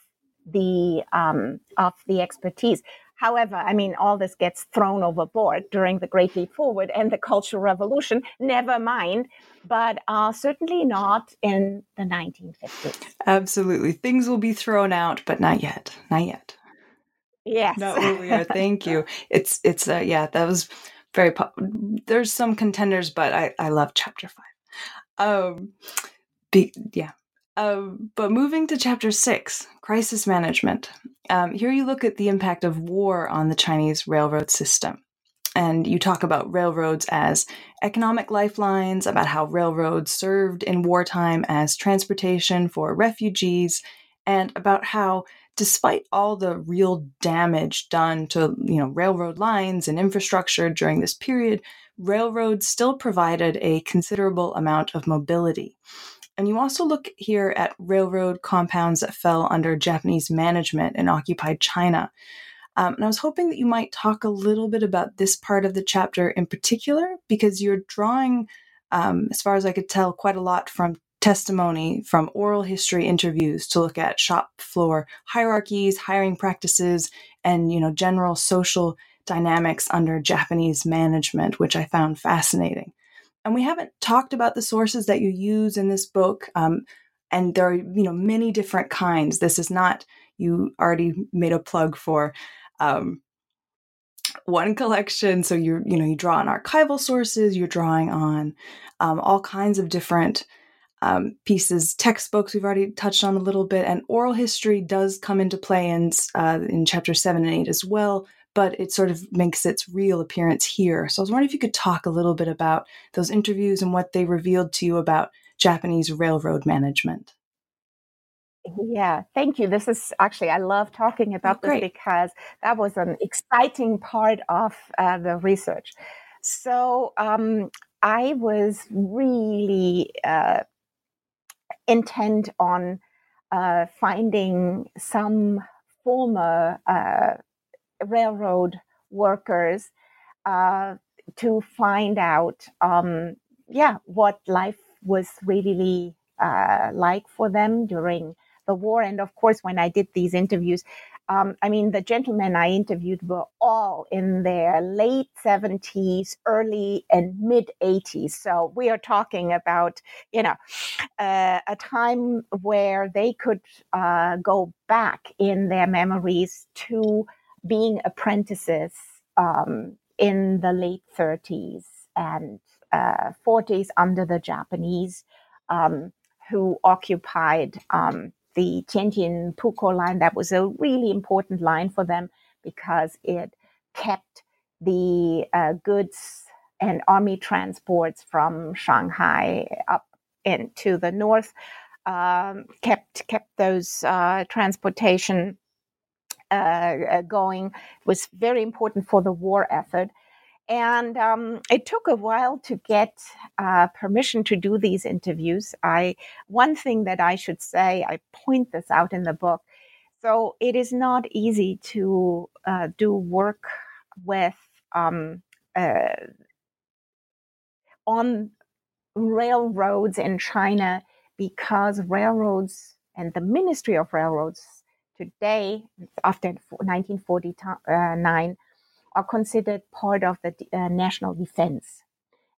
the um, of the expertise. However, I mean, all this gets thrown overboard during the Great Leap Forward and the Cultural Revolution. Never mind, but uh, certainly not in the 1950s. Absolutely, things will be thrown out, but not yet. Not yet. Yes, not earlier. Thank you. (laughs) It's it's uh, yeah, that was very. Po- There's some contenders, but I I love chapter five. Um, be, yeah. Um, but moving to chapter six, crisis management. Um, here you look at the impact of war on the Chinese railroad system. And you talk about railroads as economic lifelines, about how railroads served in wartime as transportation for refugees, and about how, despite all the real damage done to you know railroad lines and infrastructure during this period, railroads still provided a considerable amount of mobility. And you also look here at railroad compounds that fell under Japanese management in occupied China. Um, and I was hoping that you might talk a little bit about this part of the chapter in particular, because you're drawing, um, as far as I could tell, quite a lot from testimony from oral history interviews to look at shop floor hierarchies, hiring practices, and you know general social dynamics under Japanese management, which I found fascinating. And we haven't talked about the sources that you use in this book. Um, and there are, you know, many different kinds. This is not, you already made a plug for um, one collection. So you're, you know, you draw on archival sources, you're drawing on um, all kinds of different um, pieces, textbooks we've already touched on a little bit, and oral history does come into play in uh, in chapter seven and eight as well but it sort of makes its real appearance here. So I was wondering if you could talk a little bit about those interviews and what they revealed to you about Japanese railroad management. Yeah, thank you. This is actually, I love talking about oh, this because that was an exciting part of uh, the research. So um, I was really uh, intent on uh, finding some former uh, railroad workers uh, to find out, um, yeah, what life was really uh, like for them during the war. And of course, when I did these interviews, um, I mean, the gentlemen I interviewed were all in their late 70s, early and mid 80s. So we are talking about, you know, uh, a time where they could uh, go back in their memories to being apprentices um, in the late 30s and uh, 40s under the Japanese, um, who occupied um, the Tianjin Pukou line. That was a really important line for them because it kept the uh, goods and army transports from Shanghai up into the north, um, kept kept those uh, transportation uh, uh, going. Was very important for the war effort. And um, it took a while to get uh, permission to do these interviews. I one thing that I should say, I point this out in the book. So it is not easy to uh, do work with um, uh, on railroads in China because railroads and the Ministry of Railroads today, after 1949, are considered part of the uh, national defense.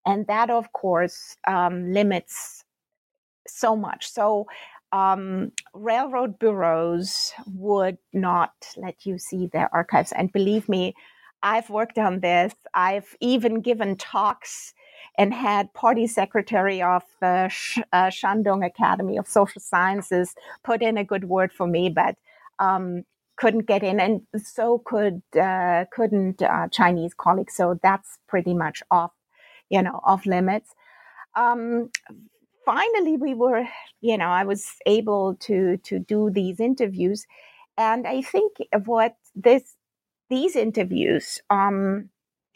And that, of course, um, limits so much. So, um, railroad bureaus would not let you see their archives. And believe me, I've worked on this. I've even given talks and had party secretary of the Sh- uh, Shandong Academy of Social Sciences put in a good word for me, but um, couldn't get in, and so could uh, couldn't uh, Chinese colleagues. So that's pretty much off, you know, off limits. Um, finally, we were, you know, I was able to to do these interviews, and I think what this these interviews, um,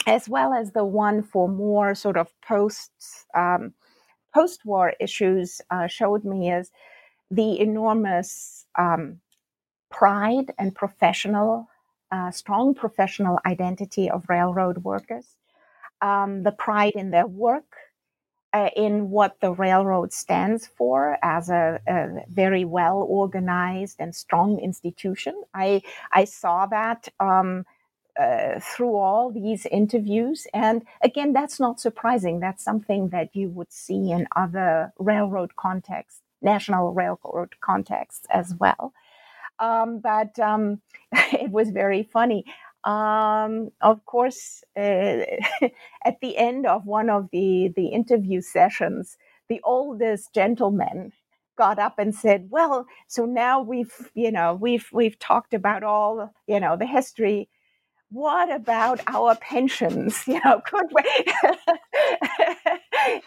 as well as the one for more sort of post um, post war issues, uh, showed me is the enormous um, pride and professional, uh, strong professional identity of railroad workers, um, the pride in their work, uh, in what the railroad stands for as a, a, very well organized and strong institution. I I saw that um, uh, through all these interviews, and again, that's not surprising. That's something that you would see in other railroad contexts, national railroad contexts as well. Um, but um, (laughs) it was very funny. Um, of course, uh, (laughs) at the end of one of the, the interview sessions, the oldest gentleman got up and said, "Well, so now we've, you know, we've we've talked about all, you know, the history. What about our pensions? (laughs) You know, could we?"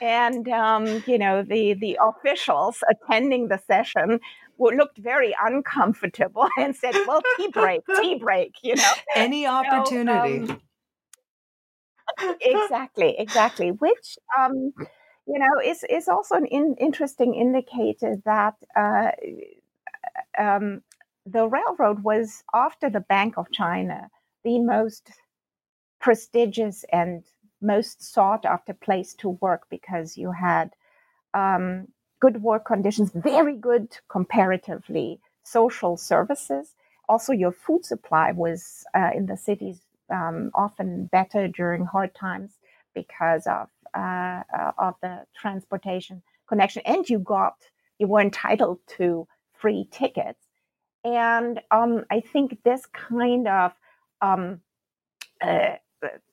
and um, you know, the the officials attending the session looked very uncomfortable (laughs) and said, "Well, tea break, (laughs) tea break," you know. Any opportunity. So, um, exactly, exactly. Which um, you know is is also an in, interesting indicator that uh, um, the railroad was after the Bank of China the most prestigious and most sought after place to work because you had um, good work conditions, very good comparatively social services. Also, your food supply was uh, in the cities um, often better during hard times because of uh, uh, of the transportation connection, and you got you were entitled to free tickets. And um, I think this kind of um, uh,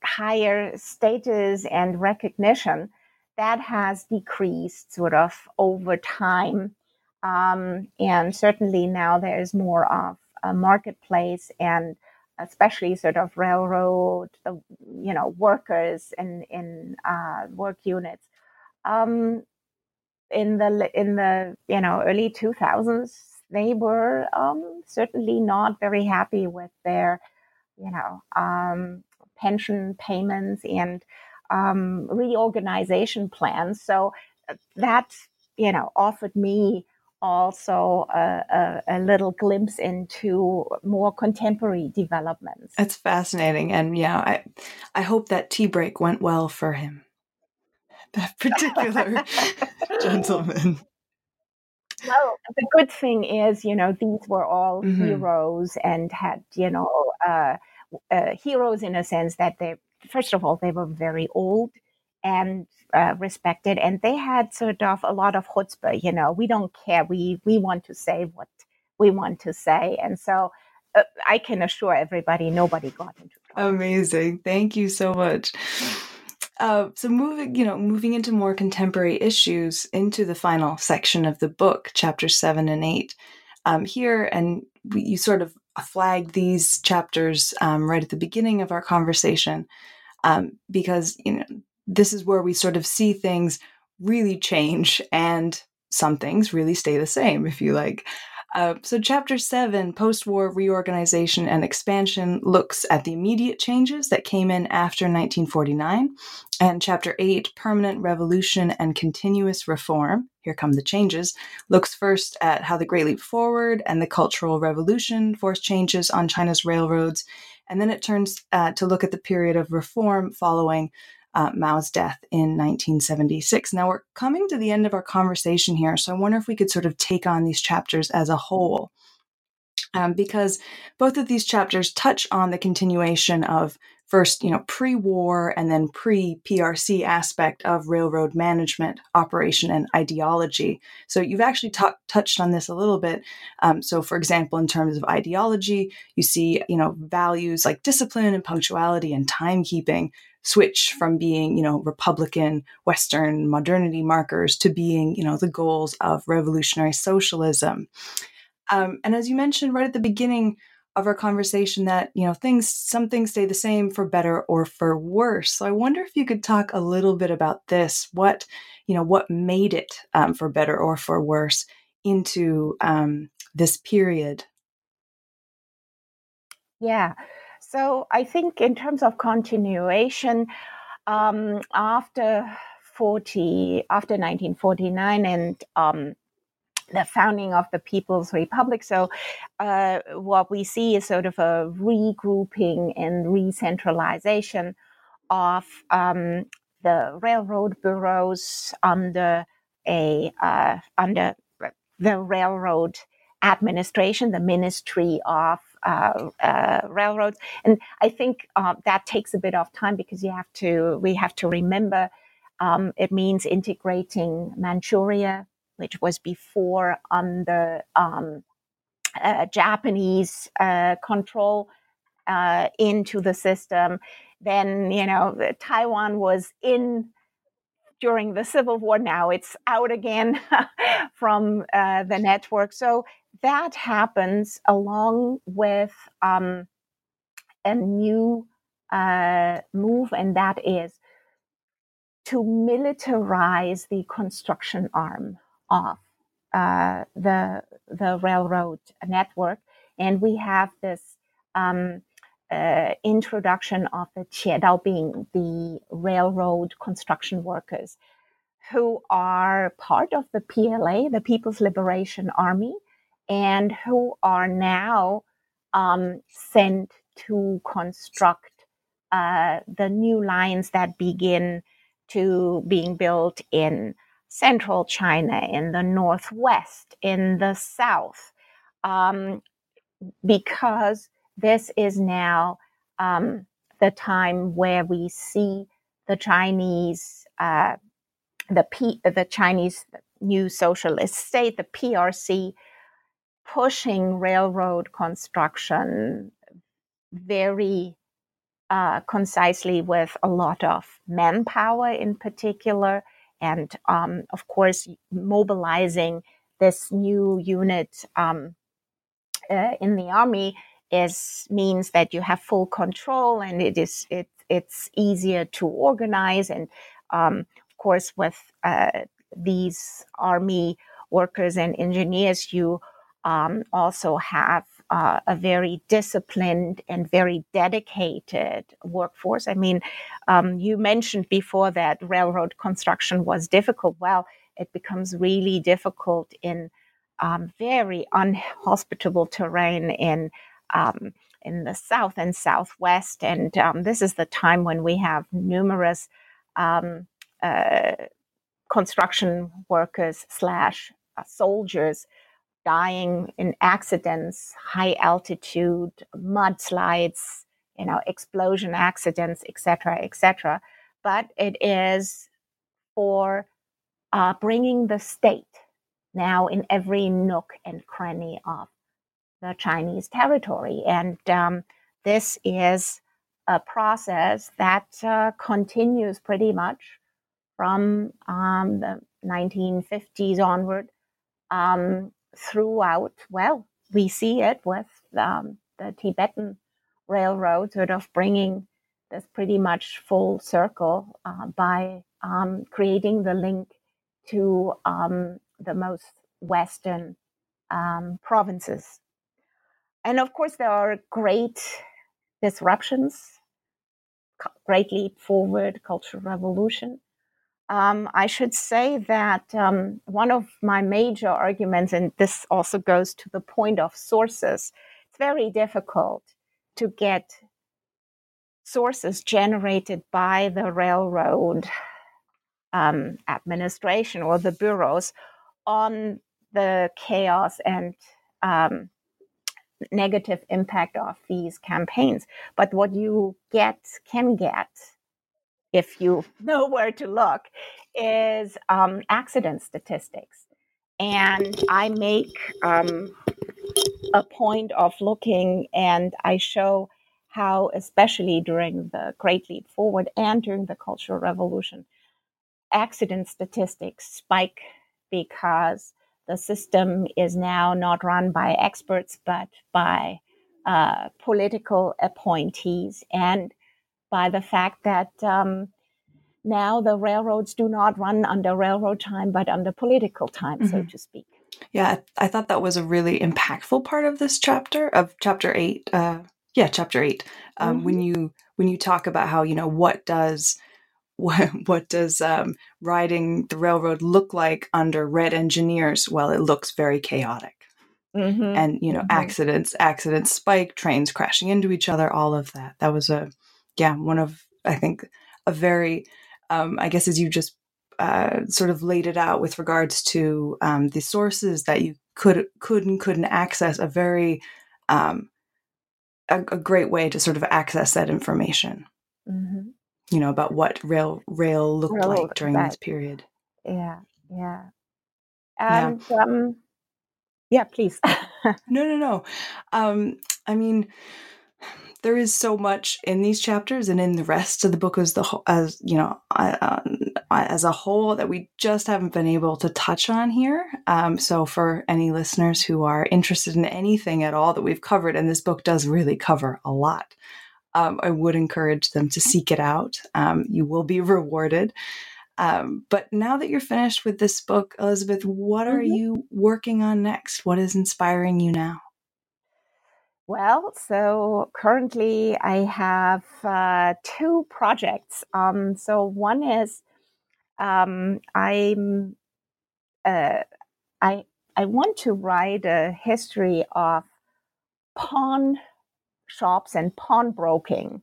higher status and recognition that has decreased sort of over time. Um, and certainly now there's more of a marketplace and especially sort of railroad, uh, you know, workers in in uh, work units. Um, in the in the you know early 2000s, they were um, certainly not very happy with their you know um, pension payments and um, reorganization plans. So uh, that, you know, offered me also a, a, a, little glimpse into more contemporary developments. That's fascinating, and yeah, I I hope that tea break went well for him. (laughs) That particular (laughs) gentleman. Well, the good thing is, you know, these were all mm-hmm. heroes and had, you know, uh, uh, heroes in a sense that they first of all, they were very old and uh, respected, and they had sort of a lot of chutzpah. You know, we don't care. We we want to say what we want to say, and so uh, I can assure everybody, nobody got into trouble. Amazing. Thank you so much. Uh, so moving, you know, moving into more contemporary issues into the final section of the book, chapter seven and eight. Um, here, and we, you sort of flagged these chapters um, right at the beginning of our conversation um, because you know this is where we sort of see things really change and some things really stay the same, if you like. Uh, so, chapter seven, post war reorganization and expansion, looks at the immediate changes that came in after 1949. And chapter eight, permanent revolution and continuous reform, here come the changes, looks first at how the Great Leap Forward and the Cultural Revolution forced changes on China's railroads. And then it turns uh, to look at the period of reform following uh, Mao's death in 1976. Now we're coming to the end of our conversation here, so I wonder if we could sort of take on these chapters as a whole. Um, because both of these chapters touch on the continuation of first, you know, pre-war and then pre-PRC aspect of railroad management, operation, and ideology. So you've actually t- touched on this a little bit. Um, so, for example, in terms of ideology, you see, you know, values like discipline and punctuality and timekeeping switch from being, you know, Republican Western modernity markers to being, you know, the goals of revolutionary socialism. Um, and as you mentioned right at the beginning of our conversation, that you know things, some things stay the same for better or for worse. So I wonder if you could talk a little bit about this. What you know, what made it um, for better or for worse into um, this period? Yeah. So I think in terms of continuation, um, after 40, after 1949 and um, the founding of the People's Republic. So, uh, what we see is sort of a regrouping and re-centralization of um, the railroad bureaus under a uh, under the railroad administration, the Ministry of uh, uh, railroads. And I think uh, that takes a bit of time because you have to, we have to remember um, it means integrating Manchuria, which was before under um, uh, Japanese uh, control, uh, into the system. Then, you know, Taiwan was in during the Civil War. Now it's out again (laughs) from the network. So that happens along with um, a new uh, move, and that is to militarize the construction arm of uh, the the railroad network, and we have this um, uh, introduction of the Tiedao the railroad construction workers, who are part of the PLA, the People's Liberation Army, and who are now um, sent to construct uh, the new lines that begin to being built in central China, in the northwest, in the south, um, because this is now um, the time where we see the Chinese, uh, the P, the Chinese new socialist state, the PRC, pushing railroad construction very uh, concisely with a lot of manpower in particular, and um, of course, mobilizing this new unit um, uh, in the army is means that you have full control and it is it it's easier to organize and um, of course with uh, these army workers and engineers you um, also have uh, a very disciplined and very dedicated workforce. I mean, um, you mentioned before that railroad construction was difficult. Well, it becomes really difficult in um, very unhospitable terrain in um, in the south and southwest, and um, this is the time when we have numerous um, uh, construction workers slash uh, soldiers dying in accidents, high altitude, mudslides, you know, explosion accidents, etc., etc. But it is for uh, bringing the state now in every nook and cranny of the Chinese territory. And um, this is a process that uh, continues pretty much from um, the 1950s onward um, throughout. Well, we see it with um, the Tibetan Railroad sort of bringing this pretty much full circle uh, by um, creating the link to um, the most western um, provinces. And of course, there are great disruptions, great leap forward, cultural revolution. Um, I should say that um, one of my major arguments, and this also goes to the point of sources, it's very difficult to get sources generated by the railroad um, administration or the bureaus on the chaos and um, negative impact of these campaigns. But what you get, can get, if you (laughs) know where to look, is um, accident statistics. And I make um, a point of looking and I show how, especially during the Great Leap Forward and during the Cultural Revolution, accident statistics spike because the system is now not run by experts but by uh, political appointees and by the fact that um, now the railroads do not run under railroad time but under political time, mm-hmm. so to speak. Yeah, I thought that was a really impactful part of this chapter of chapter eight. Uh, yeah, chapter eight. Um, mm-hmm. When you when you talk about how you know what does (laughs) what, what does um, riding the railroad look like under red engineers? Well, it looks very chaotic. Mm-hmm. And you know, mm-hmm. accidents, accidents spike, trains crashing into each other, all of that. That was a, yeah, one of I think a very, um, I guess as you just uh, sort of laid it out with regards to um, the sources that you could could and couldn't access, a very um, a, a, great way to sort of access that information. Mm-hmm. You know about what rail rail looked rail like during this period. Yeah yeah. And yeah. um yeah please. (laughs) No no no. Um i mean there is so much in these chapters and in the rest of the book as the as you know uh, as a whole that we just haven't been able to touch on here. Um, so for any listeners who are interested in anything at all that we've covered, and this book does really cover a lot, um, I would encourage them to seek it out. Um, you will be rewarded. Um, but now that you're finished with this book, Elisabeth, what are mm-hmm. you working on next? What is inspiring you now? Well, so currently I have uh, two projects. Um, so one is um, I'm uh, I I want to write a history of pawn shops and pawnbroking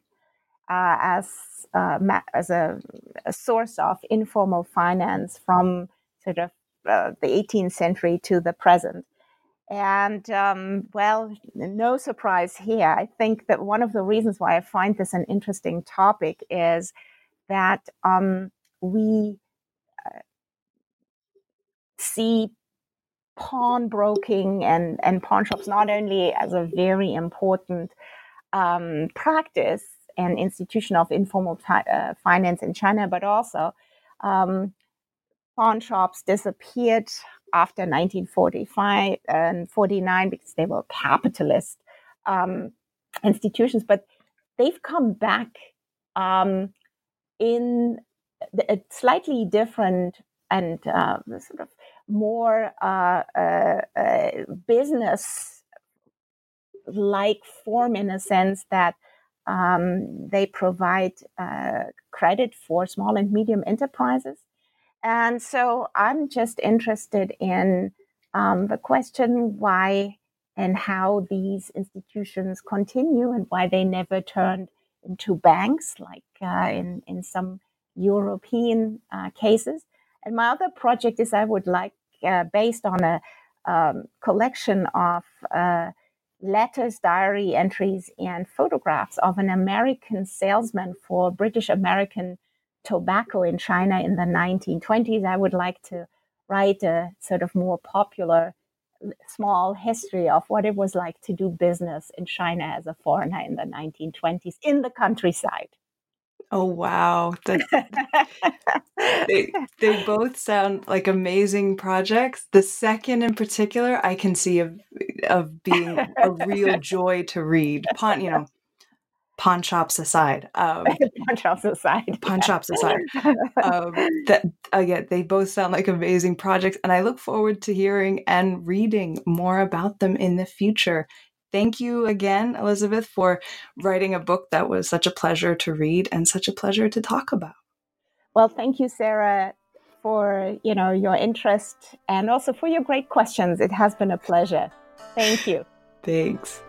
uh, as uh, as a, a, source of informal finance from sort of uh, the 18th century to the present. And um, well, no surprise here. I think that one of the reasons why I find this an interesting topic is that um, we uh, see pawnbroking and, and pawn shops not only as a very important um, practice and institution of informal uh, finance in China, but also um, pawn shops disappeared after 1945 and 49 because they were capitalist um, institutions, but they've come back um, in a slightly different and uh, sort of more uh, uh, uh business like form in a sense that um, they provide uh, credit for small and medium enterprises. And so I'm just interested in um, the question why and how these institutions continue and why they never turned into banks like uh, in, in some European uh, cases. And my other project is I would like, uh, based on a um, collection of uh, letters, diary entries, and photographs of an American salesman for British American tobacco in China in the 1920s. I would like to write a sort of more popular small history of what it was like to do business in China as a foreigner in the 1920s in the countryside. Oh wow. (laughs) they, they both sound like amazing projects. The second in particular I can see of of being a real (laughs) joy to read. You know, pawn shops aside. Um, (laughs) pawn shops aside. Pawn shops aside. (laughs) Um, that again, they both sound like amazing projects, and I look forward to hearing and reading more about them in the future. Thank you again, Elisabeth, for writing a book that was such a pleasure to read and such a pleasure to talk about. Well, thank you, Sarah, for you know your interest and also for your great questions. It has been a pleasure. Thank you. (laughs) Thanks.